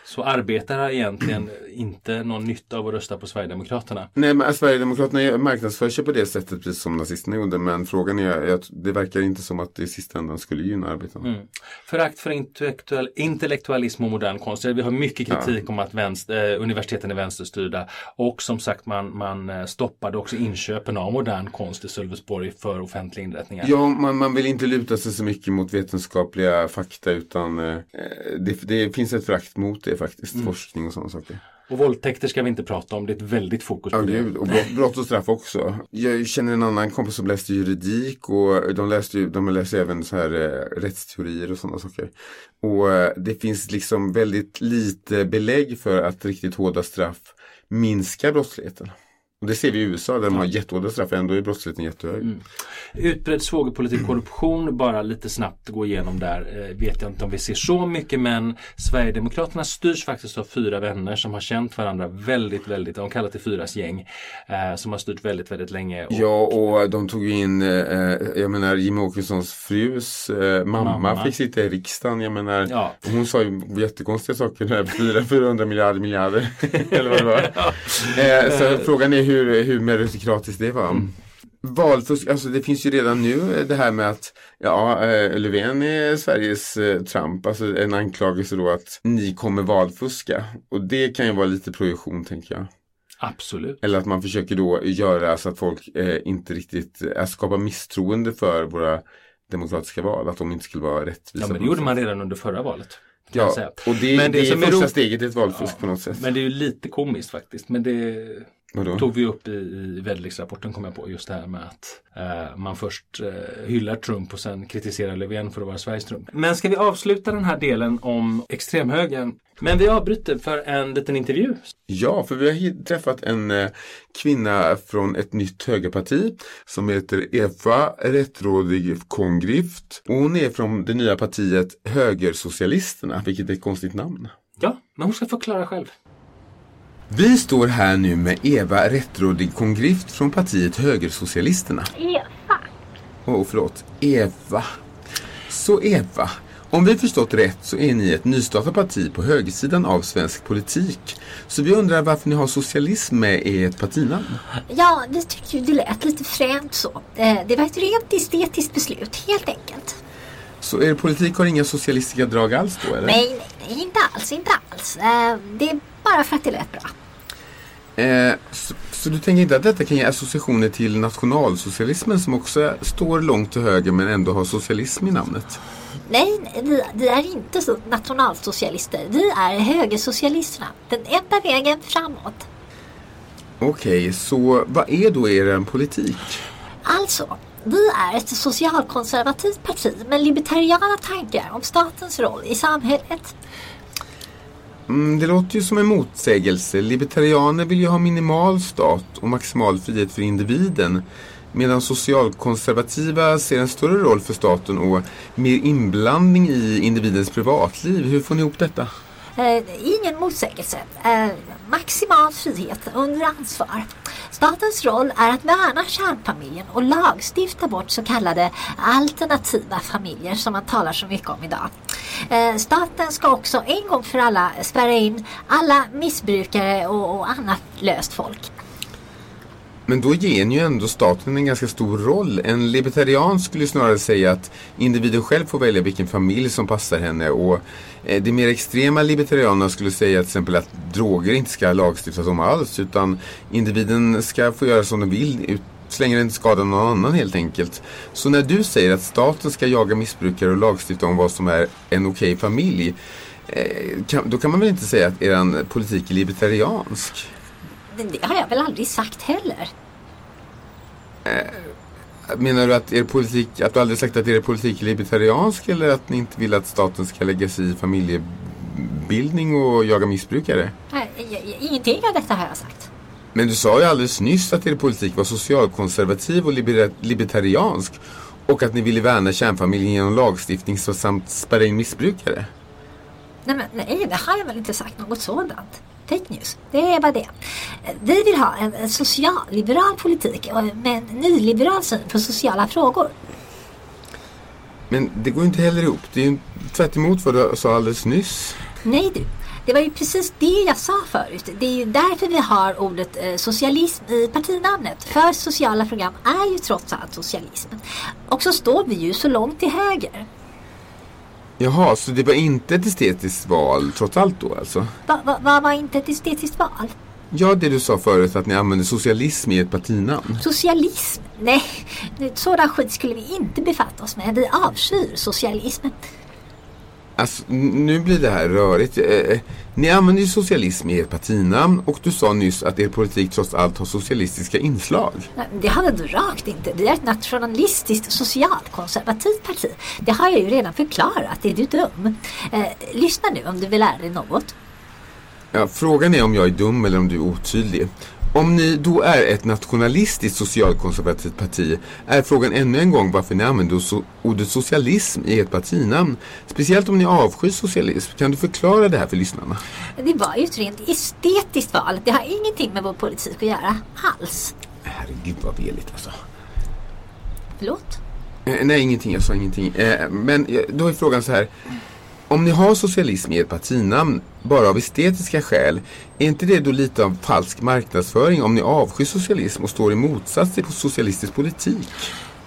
Så arbetare har egentligen inte någon nytta av att rösta på Sverigedemokraterna. Nej men Sverigedemokraterna marknadsför sig på det sättet precis som nazisterna gjorde. Men frågan är, det verkar inte som att det i sista ändan skulle gynna arbetarna. Mm. Förakt för intellektuell, intellektualism och modern konst. Vi har mycket kritik om att vänster, eh, universiteten är vänsterstyrda. Och som sagt man, man eh, stoppade också inköpen av modern konst i Sölvesborg för offentliga inrättningar. Ja, man, man vill inte luta sig så mycket mot vetenskapliga fakta utan eh, det, det finns ett förakt mot det faktiskt. Mm. Forskning och sådana saker. Och våldtäkter ska vi inte prata om. Det är ett väldigt fokus på Ja, det. Och brott, brott och straff också. Jag känner en annan kompis som läste juridik och de läste, ju, de läste även så här eh, rättsteorier och sådana saker. Och eh, det finns liksom väldigt lite belägg för att riktigt hårda straff minskar brottsligheten. Och det ser vi i USA där de har jättehårda straff, ändå är brottsligheten jättehög. Mm. Utbredd svågerpolitik, korruption, bara lite snabbt gå igenom där. Eh, vet jag inte om vi ser så mycket men Sverigedemokraterna styrs faktiskt av fyra vänner som har känt varandra väldigt, väldigt, de kallar det fyras gäng. Eh, som har styrt väldigt, väldigt länge. Och, Ja, och de tog in, eh, jag menar Jimmie Åkessons frus eh, mamma, Mamma. fick sitta i riksdagen. Jag menar, Ja. hon sa ju jättekonstiga saker, där, 400, 400 miljarder miljarder. <laughs> eller vad det var. <laughs> eh, så frågan är hur, hur meritokratiskt det var. Mm. Valfusk, alltså det finns ju redan nu det här med att ja, eh, Löfven är Sveriges eh, Trump, alltså en anklagelse då att ni kommer valfuska. Och det kan ju vara lite projektion tänker jag. Absolut. Eller att man försöker då göra så att folk eh, inte riktigt, eh, skapa misstroende för våra demokratiska val, att de inte skulle vara rättvisa. Ja, men det gjorde man redan under förra valet. Ja, och det, Men det, det är första ro- steget i ett valfusk på något sätt. Men det är ju lite komiskt faktiskt. Men det Vadå? tog vi upp i, i väderleksrapporten kom jag på. Just det här med att eh, man först eh, hyllar Trump och sen kritiserar Löfven för att vara Sveriges Trump. Men ska vi avsluta den här delen om extremhögern? Men vi avbryter för en liten intervju. Ja, för vi har träffat en eh, kvinna från ett nytt högerparti som heter Eva Rättrådig Kongrift. Och hon är från det nya partiet Högersocialisterna, vilket är ett konstigt namn. Ja, men hon ska förklara själv. Vi står här nu med Eva Rättrådig Kongrift från partiet Högersocialisterna. Eva. Åh, förlåt. Eva. Så Eva, om vi förstått rätt så är ni ett nystartat parti på högersidan av svensk politik. Så vi undrar varför ni har socialism med i ert partinamn. Ja, vi tyckte ju det lät lite fränt så. Eh, Det var ett rent estetiskt beslut, helt enkelt. Så er politik har inga socialistiska drag alls då eller? Nej, nej, nej, inte alls, inte alls. Eh, Det är bara för att det lät bra. Eh, så, Så du tänker inte att detta kan ge associationer till nationalsocialismen som också står långt till höger men ändå har socialism i namnet? Nej, vi, vi är inte så nationalsocialister. Vi är högersocialisterna. Den enda vägen framåt. Okej, så vad är då er politik? Alltså, vi är ett socialkonservativt parti med libertariana tankar om statens roll i samhället. Mm, det låter ju som en motsägelse. Libertarianer vill ju ha minimal stat och maximal frihet för individen. Medan socialkonservativa ser en större roll för staten och mer inblandning i individens privatliv. Hur får ni ihop detta? Eh, ingen motsägelse. Eh, maximal frihet under ansvar. Statens roll är att värna kärnfamiljen och lagstifta bort så kallade alternativa familjer som man talar så mycket om idag. Eh, staten ska också en gång för alla spärra in alla missbrukare och, och annat löst folk. Men då ger ni ju ändå staten en ganska stor roll. En libertarian skulle snarare säga att individen själv får välja vilken familj som passar henne och eh, de mer extrema libertarianerna skulle säga till exempel att droger inte ska lagstiftas om alls utan individen ska få göra som de vill så länge det inte skadar någon annan helt enkelt. Så när du säger att staten ska jaga missbrukare och lagstifta om vad som är en okej familj eh, kan, då kan man väl inte säga att er politik är libertariansk? Det har jag väl aldrig sagt heller. Menar du att er politik, att du aldrig sagt att er politik är libertariansk eller att ni inte vill att staten ska lägga sig i familjebildning och jaga missbrukare? Nej, Ingenting av detta har jag sagt. Men du sa ju alldeles nyss att er politik var socialkonservativ och liber- libertariansk och att ni ville värna kärnfamiljen genom lagstiftning samt spärra in missbrukare. Nej, men, nej, det har jag väl inte sagt något sådant. Fake news, det är bara det. Vi vill ha en, socialliberal politik med en nyliberal syn på sociala frågor. Men det går ju inte heller ihop. Det är ju tvärt emot vad du sa alldeles nyss. Nej du, det var ju precis det jag sa förut. Det är ju därför vi har ordet eh, socialism i partinamnet. För sociala program är ju trots allt socialism. Och så står vi ju så långt till höger. Jaha, så det var inte ett estetiskt val trots allt då alltså? Vad va, va var inte ett estetiskt val? Ja, det du sa förut att ni använder socialism i ett partinamn. Socialism? Nej, sådan skit skulle vi inte befatta oss med. Vi avskyr socialismen. Alltså, nu blir det här rörigt. Eh, ni använder ju socialism i ert partinamn och du sa nyss att er politik trots allt har socialistiska inslag. Nej, Det har vi rakt inte. Vi är ett nationalistiskt socialkonservativt parti. Det har jag ju redan förklarat. Är du dum? Eh, lyssna nu om du vill lära dig något. Ja, frågan är om jag är dum eller om du är otydlig. Om ni då är ett nationalistiskt socialkonservativt parti är frågan ännu en gång varför ni använder so- ordet socialism i ert partinamn. Speciellt om ni avskyr socialism. Kan du förklara det här för lyssnarna? Det var ju ett rent estetiskt val. Det har ingenting med vår politik att göra alls. Herregud vad veligt alltså. Förlåt? Eh, nej, ingenting. Jag sa ingenting. Eh, men eh, då är frågan så här. Om ni har socialism i ert partinamn bara av estetiska skäl, är inte det då lite av falsk marknadsföring om ni avskyr socialism och står i motsats till socialistisk politik?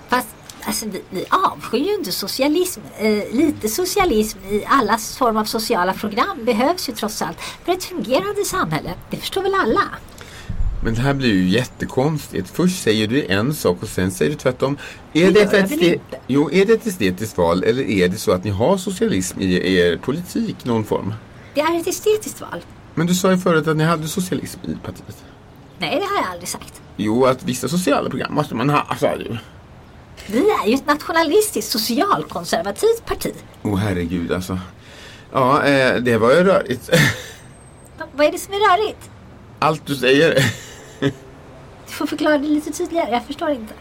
Fast alltså, vi, vi avskyr ju inte socialism. Eh, lite socialism i alla form av sociala program behövs ju trots allt för ett fungerande samhälle. Det förstår väl alla? Men det här blir ju jättekonstigt. Först säger du en sak och sen säger du tvärtom. Är Det det, ett inte. jo, är det ett estetiskt val eller är det så att ni har socialism i er politik någon form? Det är ett estetiskt val. Men du sa ju förut att ni hade socialism i partiet. Nej, det har jag aldrig sagt. Jo, att vissa sociala program måste man ha, sa du. Vi är ju ett nationalistiskt socialkonservativt parti. Åh oh, herregud alltså. Ja, eh, det var ju rörigt. <laughs> Va- Vad är det som är rörigt? Allt du säger. Du får förklara det lite tydligare, jag förstår inte.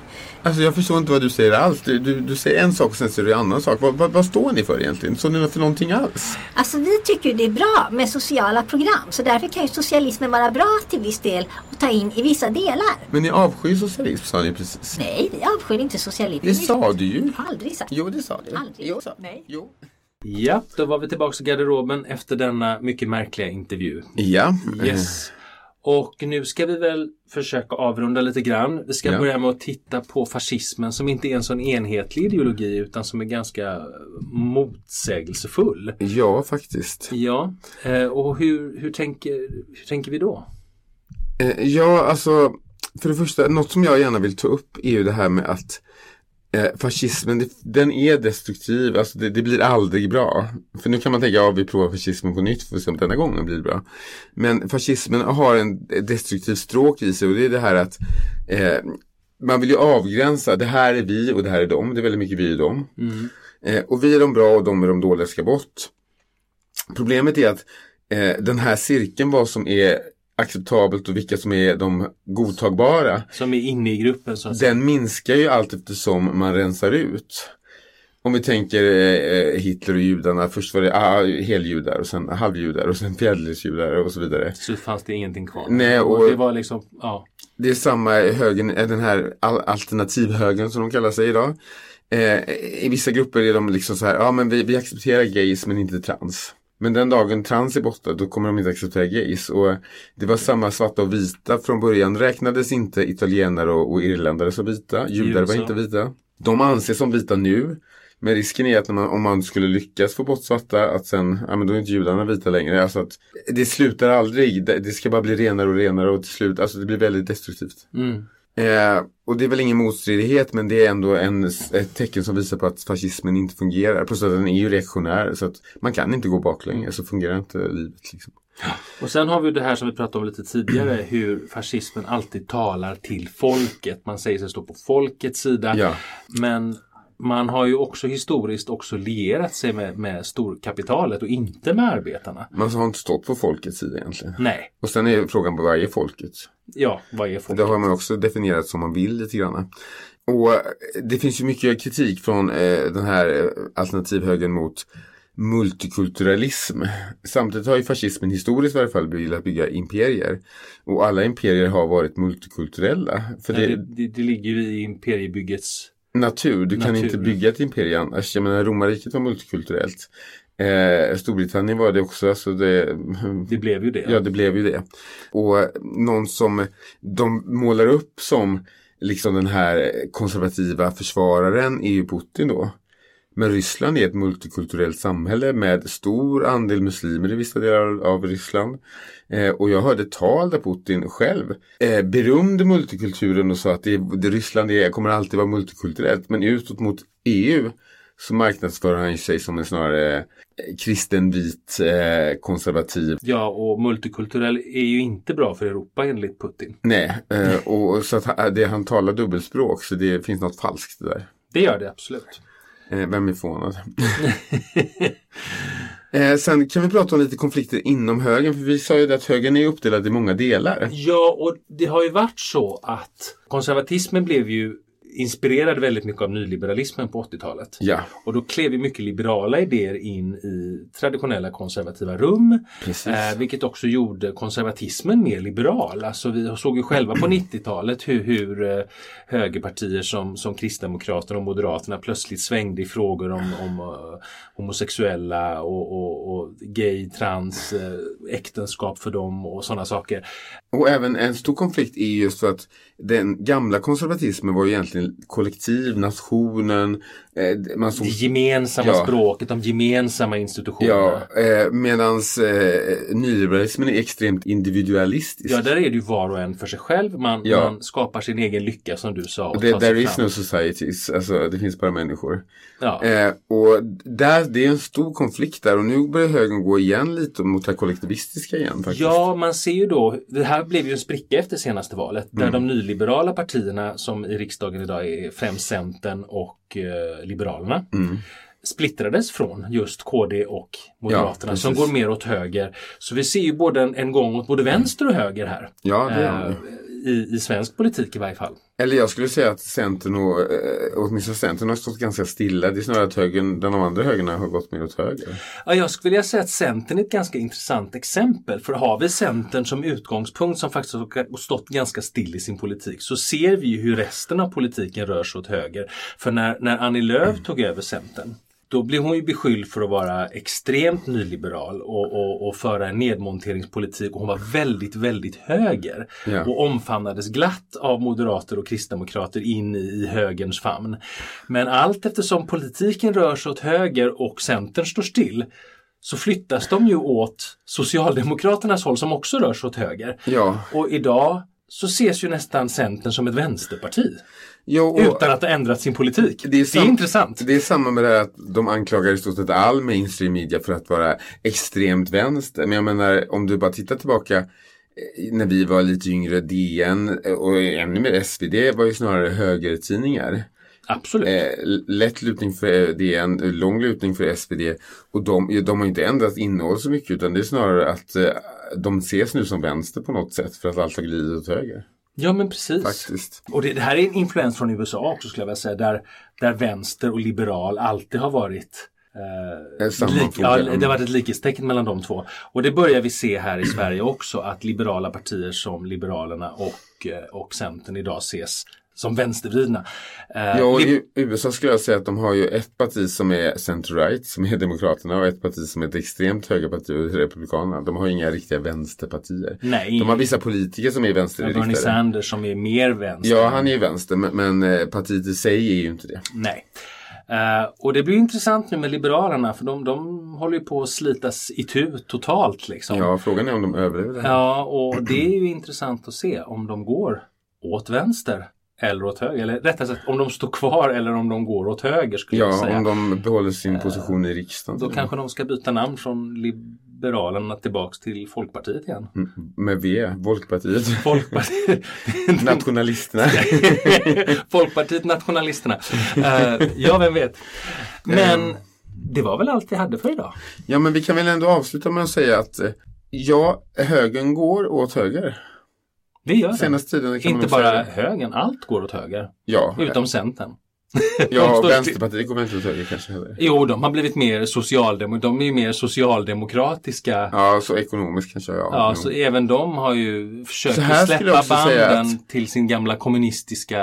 Alltså jag förstår inte vad du säger alls. Du, du, du säger en sak och sen säger du en annan sak. Vad, vad, vad står ni för egentligen? Står ni för någonting alls? Alltså vi tycker det är bra med sociala program så därför kan ju socialismen vara bra till viss del och ta in i vissa delar. Men ni avskyr socialism sa ni precis. Nej, vi avskyr inte socialism. Det sa du ju. Aldrig sagt. Jo, det sa du. Aldrig. Jo, sa- Nej. Jo. Ja, då var vi tillbaka i garderoben efter denna mycket märkliga intervju. Ja. Yes. Och nu ska vi väl försöka avrunda lite grann. Vi ska Ja. börja med att titta på fascismen som inte är en sån enhetlig ideologi utan som är ganska motsägelsefull. Ja, faktiskt. Ja, eh, och hur, hur, tänker, hur tänker vi då? Eh, Ja, alltså för det första, något som jag gärna vill ta upp är ju det här med att eh, fascismen, det, den är destruktiv, alltså det, det, blir aldrig bra. För nu kan man tänka, ja vi provar fascismen på nytt för att se om denna gången blir det bra. Men fascismen har en destruktiv stråk i sig och det är det här att eh, man vill ju avgränsa, det här är vi och det här är dem, det är väldigt mycket vi och dem. Mm. Eh, och vi är de bra och de är de dåliga ska bort. Problemet är att eh, den här cirkeln, vad som är acceptabelt och vilka som är de godtagbara. Som är inne i gruppen så att. Den minskar ju allt eftersom man rensar ut. Om vi tänker eh, Hitler och judarna. Först var det ah, heljudar och sen halvjudar och sen fjärdedelsjudar och så vidare. Så fanns det ingenting kvar. Nej, och- och det var liksom, ja. Det är samma högen, eh, den här al- alternativhögern som de kallar sig idag. Eh, I vissa grupper är de liksom så här, ja men vi, vi accepterar gays men inte trans. Men den dagen trans är borta då kommer de inte acceptera gays. Och det var samma svarta och vita från början. Räknades inte italienare och, och irländare som vita. Judar var inte vita. De anses som vita nu. Men risken är att man, om man skulle lyckas få bort svarta att sen, ja men då är inte judarna vita längre. Alltså att det slutar aldrig. Det, det ska bara bli renare och renare och till slut, alltså det blir väldigt destruktivt. Mm. Eh, och det är väl ingen motstridighet men det är ändå en, ett tecken som visar på att fascismen inte fungerar. Plus att den är ju reaktionär så att man kan inte gå baklänges så fungerar inte livet. Liksom. Och sen har vi det här som vi pratade om lite tidigare <clears throat> hur fascismen alltid talar till folket. Man säger sig stå på folkets sida. Ja. Men man har ju också historiskt också lierat sig med, med storkapitalet och inte med arbetarna. Man har inte stått på folkets sida egentligen. Nej, Och sen är frågan på varje folket. ja, vad är Det folket? har man också definierat som man vill lite grann. Och eh, det finns ju mycket kritik från eh, den här eh, alternativhögern mot multikulturalism. Samtidigt har ju fascismen historiskt i varje fall velat bygga imperier. Och alla imperier har varit multikulturella. För det, det, det, det ligger ju i imperiebyggets... natur, du kan Natur. inte bygga ett imperium annars. Jag menar romarriket var multikulturellt. Eh, Storbritannien var det också. Så det, Det blev ju det. Ja, det blev ju det. Och någon som de målar upp som liksom den här konservativa försvararen är ju Putin då. Men Ryssland är ett multikulturellt samhälle med stor andel muslimer i vissa delar av Ryssland. Eh, och jag hörde tal där Putin själv eh, berömde multikulturen och sa att det, det Ryssland är, kommer alltid vara multikulturellt. Men utåt mot EU så marknadsför han sig som en snarare eh, kristen, vit, eh, konservativ Ja, och multikulturell är ju inte bra för Europa enligt Putin. Nej, eh, och, så att det, han talar dubbelspråk så det finns något falskt där. Det gör det absolut. Eh, vem är förvånad? <laughs> eh, sen kan vi prata om lite konflikter inom högern för vi sa ju att högern är uppdelad i många delar. Ja, och det har ju varit så att konservatismen blev ju inspirerad väldigt mycket av nyliberalismen på 80-talet. Ja, Och då klev ju mycket liberala idéer in i traditionella konservativa rum. Eh, vilket också gjorde konservatismen mer liberal. Alltså vi såg ju själva på <clears throat> 90-talet hur, hur eh, högerpartier som, som Kristdemokraterna och Moderaterna plötsligt svängde i frågor om, om eh, homosexuella och, och, och gay, trans, eh, äktenskap för dem och sådana saker. Och även en stor konflikt är just för att den gamla konservatismen var ju egentligen kollektiv, nationen. Eh, man såg Det gemensamma Ja. språket, de gemensamma institutionerna. Ja, eh, medans eh, nyliberalismen är extremt individualistisk. Ja, där är det ju var och en för sig själv. Man, Ja. man skapar sin egen lycka som du sa. Och det, there is fram. no societies, alltså det finns bara människor. Ja. Eh, och där, det är en stor konflikt där och nu börjar högern gå igen lite mot det här kollektivistiska igen faktiskt. Ja, man ser ju då, det här blev ju en spricka efter senaste valet, Mm. där de nyliberala partierna som i riksdagen idag är främst Centern och eh, Liberalerna Mm. splittrades från just KD och Moderaterna Ja, som går mer åt höger. Så vi ser ju både en, en gång åt både vänster och höger här. Ja, det Eh. I, I svensk politik i varje fall. Eller jag skulle säga att Centern och eh, åtminstone Centern har stått ganska stilla. Det är snarare att högern, den de andra högerna har gått mer åt höger. Ja, jag skulle vilja säga att Centern är ett ganska intressant exempel. För har vi Centern som utgångspunkt som faktiskt har stått ganska still i sin politik så ser vi hur resten av politiken rör sig åt höger. För när, när Annie Lööf tog över Centern då blev hon ju beskylld för att vara extremt nyliberal och, och, och föra en nedmonteringspolitik och hon var väldigt, väldigt höger. Ja. Och omfamnades glatt av moderater och kristdemokrater in i, i högerns famn. Men allt eftersom politiken rör sig åt höger och Centern står still så flyttas de ju åt Socialdemokraternas håll som också rör sig åt höger. Ja, Och idag så ses ju nästan Centern som ett vänsterparti. Jo, Utan att ha ändrat sin politik. Det är, sam- intressant. Det är samma med det här att de anklagar i stort sett all mainstream media för att vara extremt vänster. Men jag menar om du bara tittar tillbaka eh, när vi var lite yngre, DN eh, och ännu mer SvD var ju snarare högertidningar. Absolut. Eh, lätt lutning för DN, lång lutning för SvD. Och de, de har inte ändrat innehåll så mycket utan det är snarare att eh, de ses nu som vänster på något sätt för att allt har glidit åt höger. Ja men precis. Faktiskt. Och det, det här är en influens från USA också skulle jag vilja säga. Där, där vänster och liberal alltid har varit eh, lik, ja, det har varit ett likhetstecken mellan de två. Och det börjar vi se här i Sverige också att liberala partier som Liberalerna och, eh, och Centern idag ses som vänstervridna. Eh, Ja, och i USA skulle jag säga att de har ju ett parti som är center-right, som är Demokraterna och ett parti som är ett extremt högerparti Republikanerna. De har inga riktiga vänsterpartier. Nej. De har vissa politiker som är Bernie vänsterriktade. Sanders som är mer vänster. Ja, han är ju vänster, men, men eh, partiet i sig är ju inte det. Nej. Eh, och det blir intressant nu med Liberalerna för de, de håller ju på att slitas itu totalt. Liksom. Ja, frågan är om de överlever det här. Ja, och det är ju intressant att se om de går åt vänster eller åt höger. Eller rättare sagt om de står kvar eller om de går åt höger skulle jag Ja, säga. om de behåller sin position i riksdagen. Då kanske de ska byta namn från Liberalerna tillbaks till Folkpartiet igen. Mm, Med V, Folkpartiet. Folkpartiet, <laughs> Nationalisterna. <laughs> Folkpartiet Nationalisterna. Eh, ja, vem vet. Men det var väl allt vi hade för idag. Ja, men vi kan väl ändå avsluta med att säga att eh, ja, högern går åt höger. Det gör. Senaste tiden kan Inte säga bara det. högern, allt går åt höger. Ja, Utom Centern. <laughs> ja står Vänsterpartiet går inte åt höger kanske heller. Jo, de har blivit mer socialdemokratiska. De är ju mer socialdemokratiska. Ja, så ekonomiskt kanske. Ja, Ja, så även de har ju försökt att släppa säga banden till sin gamla kommunistiska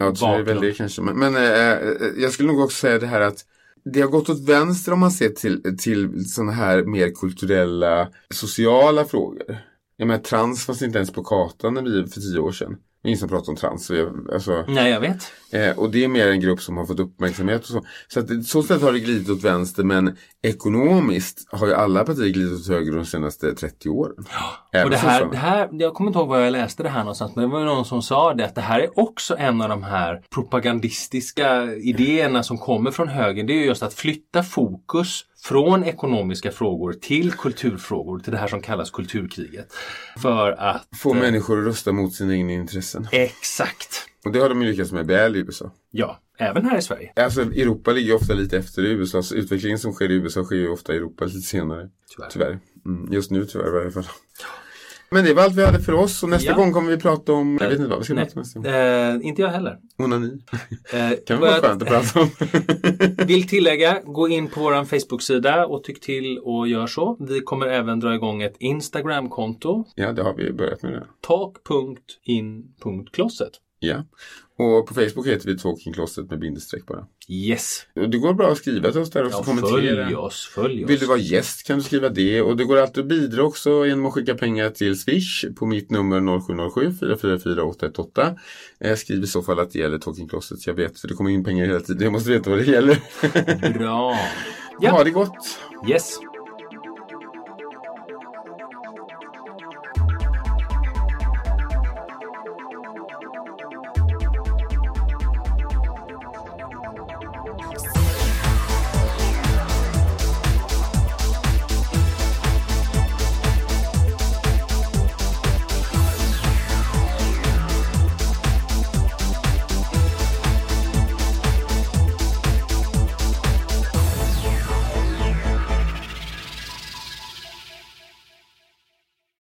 Ja, bakgrund. det kanske. Men, men eh, jag skulle nog också säga det här att det har gått åt vänster om man ser till, till sådana här mer kulturella, sociala frågor. Jag menar, trans fanns inte ens på kartan när vi för tio år sedan. Ingen som pratar om trans. Alltså, Nej, jag vet. eh, och det är mer en grupp som har fått uppmärksamhet och så. Så att, så sätt har det glidit åt vänster men ekonomiskt har ju alla partier glidit åt höger de senaste 30 åren. Även Och det här, det här, jag kommer inte ihåg var jag läste det här någonstans, men det var någon som sa det att det här är också en av de här propagandistiska idéerna som kommer från högern. Det är ju just att flytta fokus från ekonomiska frågor till kulturfrågor, till det här som kallas kulturkriget. För att... Få eh, människor att rösta mot sina egna intressen. Exakt. Och det har de ju lyckats med väl i USA. Ja, även här i Sverige. Alltså Europa ligger ofta lite efter i USA. Så utvecklingen som sker i USA sker ju ofta i Europa lite senare. Tyvärr. Tyvärr. Mm, just nu tyvärr i varje fall. Men det var allt vi hade för oss och nästa Ja. gång kommer vi prata om, jag vet inte vad vi ska Nej, prata om nästa gång. eh, inte jag heller. Onani. Eh, <laughs> Kan vara skönt att prata om. <laughs> vill tillägga, gå in på vår Facebook-sida och tyck till och gör så. Vi kommer även dra igång ett Instagram-konto, ja, det har vi börjat med det. talk.in.closet. Ja. Och på Facebook heter vi Talking Closet med bindestreck bara. Yes. Och det går bra att skriva till oss där och Ja, kommentera. följ oss, följ oss. Vill du vara gäst kan du skriva det och det går alltid att bidra också genom att skicka pengar till Swish på mitt nummer 0707 444 818. Eh, Skriv i så fall att det gäller Talking Closet så jag vet för det kommer in pengar hela tiden. Jag måste veta vad det gäller. Bra. <laughs> Ja, Ha det gott! yes.